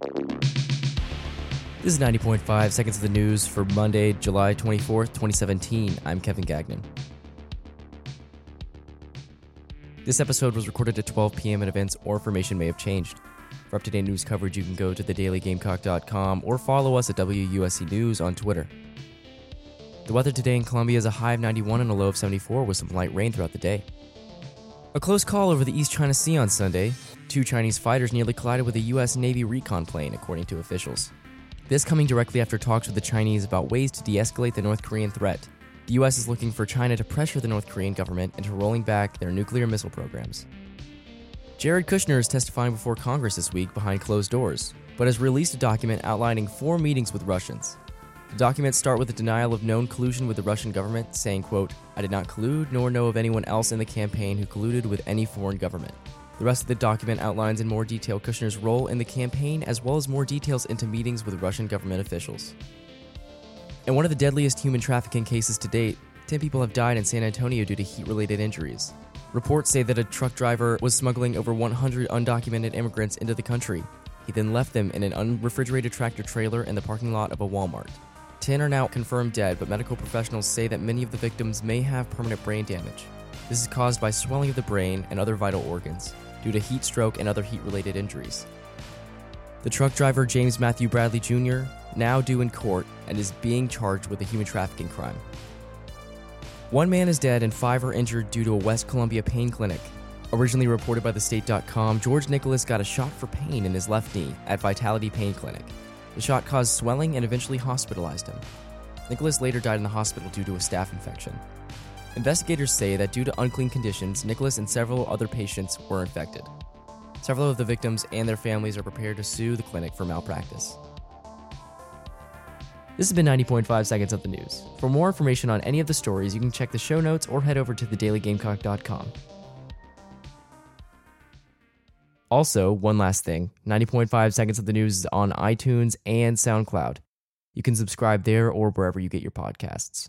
This is 90.5 seconds of the news for Monday, July 24th, 2017. I'm Kevin Gagnon. This episode was recorded at 12 p.m. and events or information may have changed. For up to date news coverage, you can go to thedailygamecock.com or follow us at WUSC News on Twitter. The weather today in Columbia is a high of 91 and a low of 74 with some light rain throughout the day. A close call over the East China Sea on Sunday. Two Chinese fighters nearly collided with a U.S. Navy recon plane, according to officials. This coming directly after talks with the Chinese about ways to de escalate the North Korean threat. The U.S. is looking for China to pressure the North Korean government into rolling back their nuclear missile programs. Jared Kushner is testifying before Congress this week behind closed doors, but has released a document outlining four meetings with Russians. The documents start with a denial of known collusion with the Russian government, saying, quote, I did not collude nor know of anyone else in the campaign who colluded with any foreign government. The rest of the document outlines in more detail Kushner's role in the campaign as well as more details into meetings with Russian government officials. In one of the deadliest human trafficking cases to date, 10 people have died in San Antonio due to heat related injuries. Reports say that a truck driver was smuggling over 100 undocumented immigrants into the country. He then left them in an unrefrigerated tractor trailer in the parking lot of a Walmart. 10 are now confirmed dead, but medical professionals say that many of the victims may have permanent brain damage. This is caused by swelling of the brain and other vital organs due to heat stroke and other heat related injuries. The truck driver, James Matthew Bradley Jr., now due in court and is being charged with a human trafficking crime. One man is dead and five are injured due to a West Columbia pain clinic. Originally reported by thestate.com, George Nicholas got a shot for pain in his left knee at Vitality Pain Clinic. The shot caused swelling and eventually hospitalized him. Nicholas later died in the hospital due to a staph infection. Investigators say that due to unclean conditions, Nicholas and several other patients were infected. Several of the victims and their families are prepared to sue the clinic for malpractice. This has been 90.5 seconds of the news. For more information on any of the stories, you can check the show notes or head over to thedailygamecock.com. Also, one last thing 90.5 seconds of the news is on iTunes and SoundCloud. You can subscribe there or wherever you get your podcasts.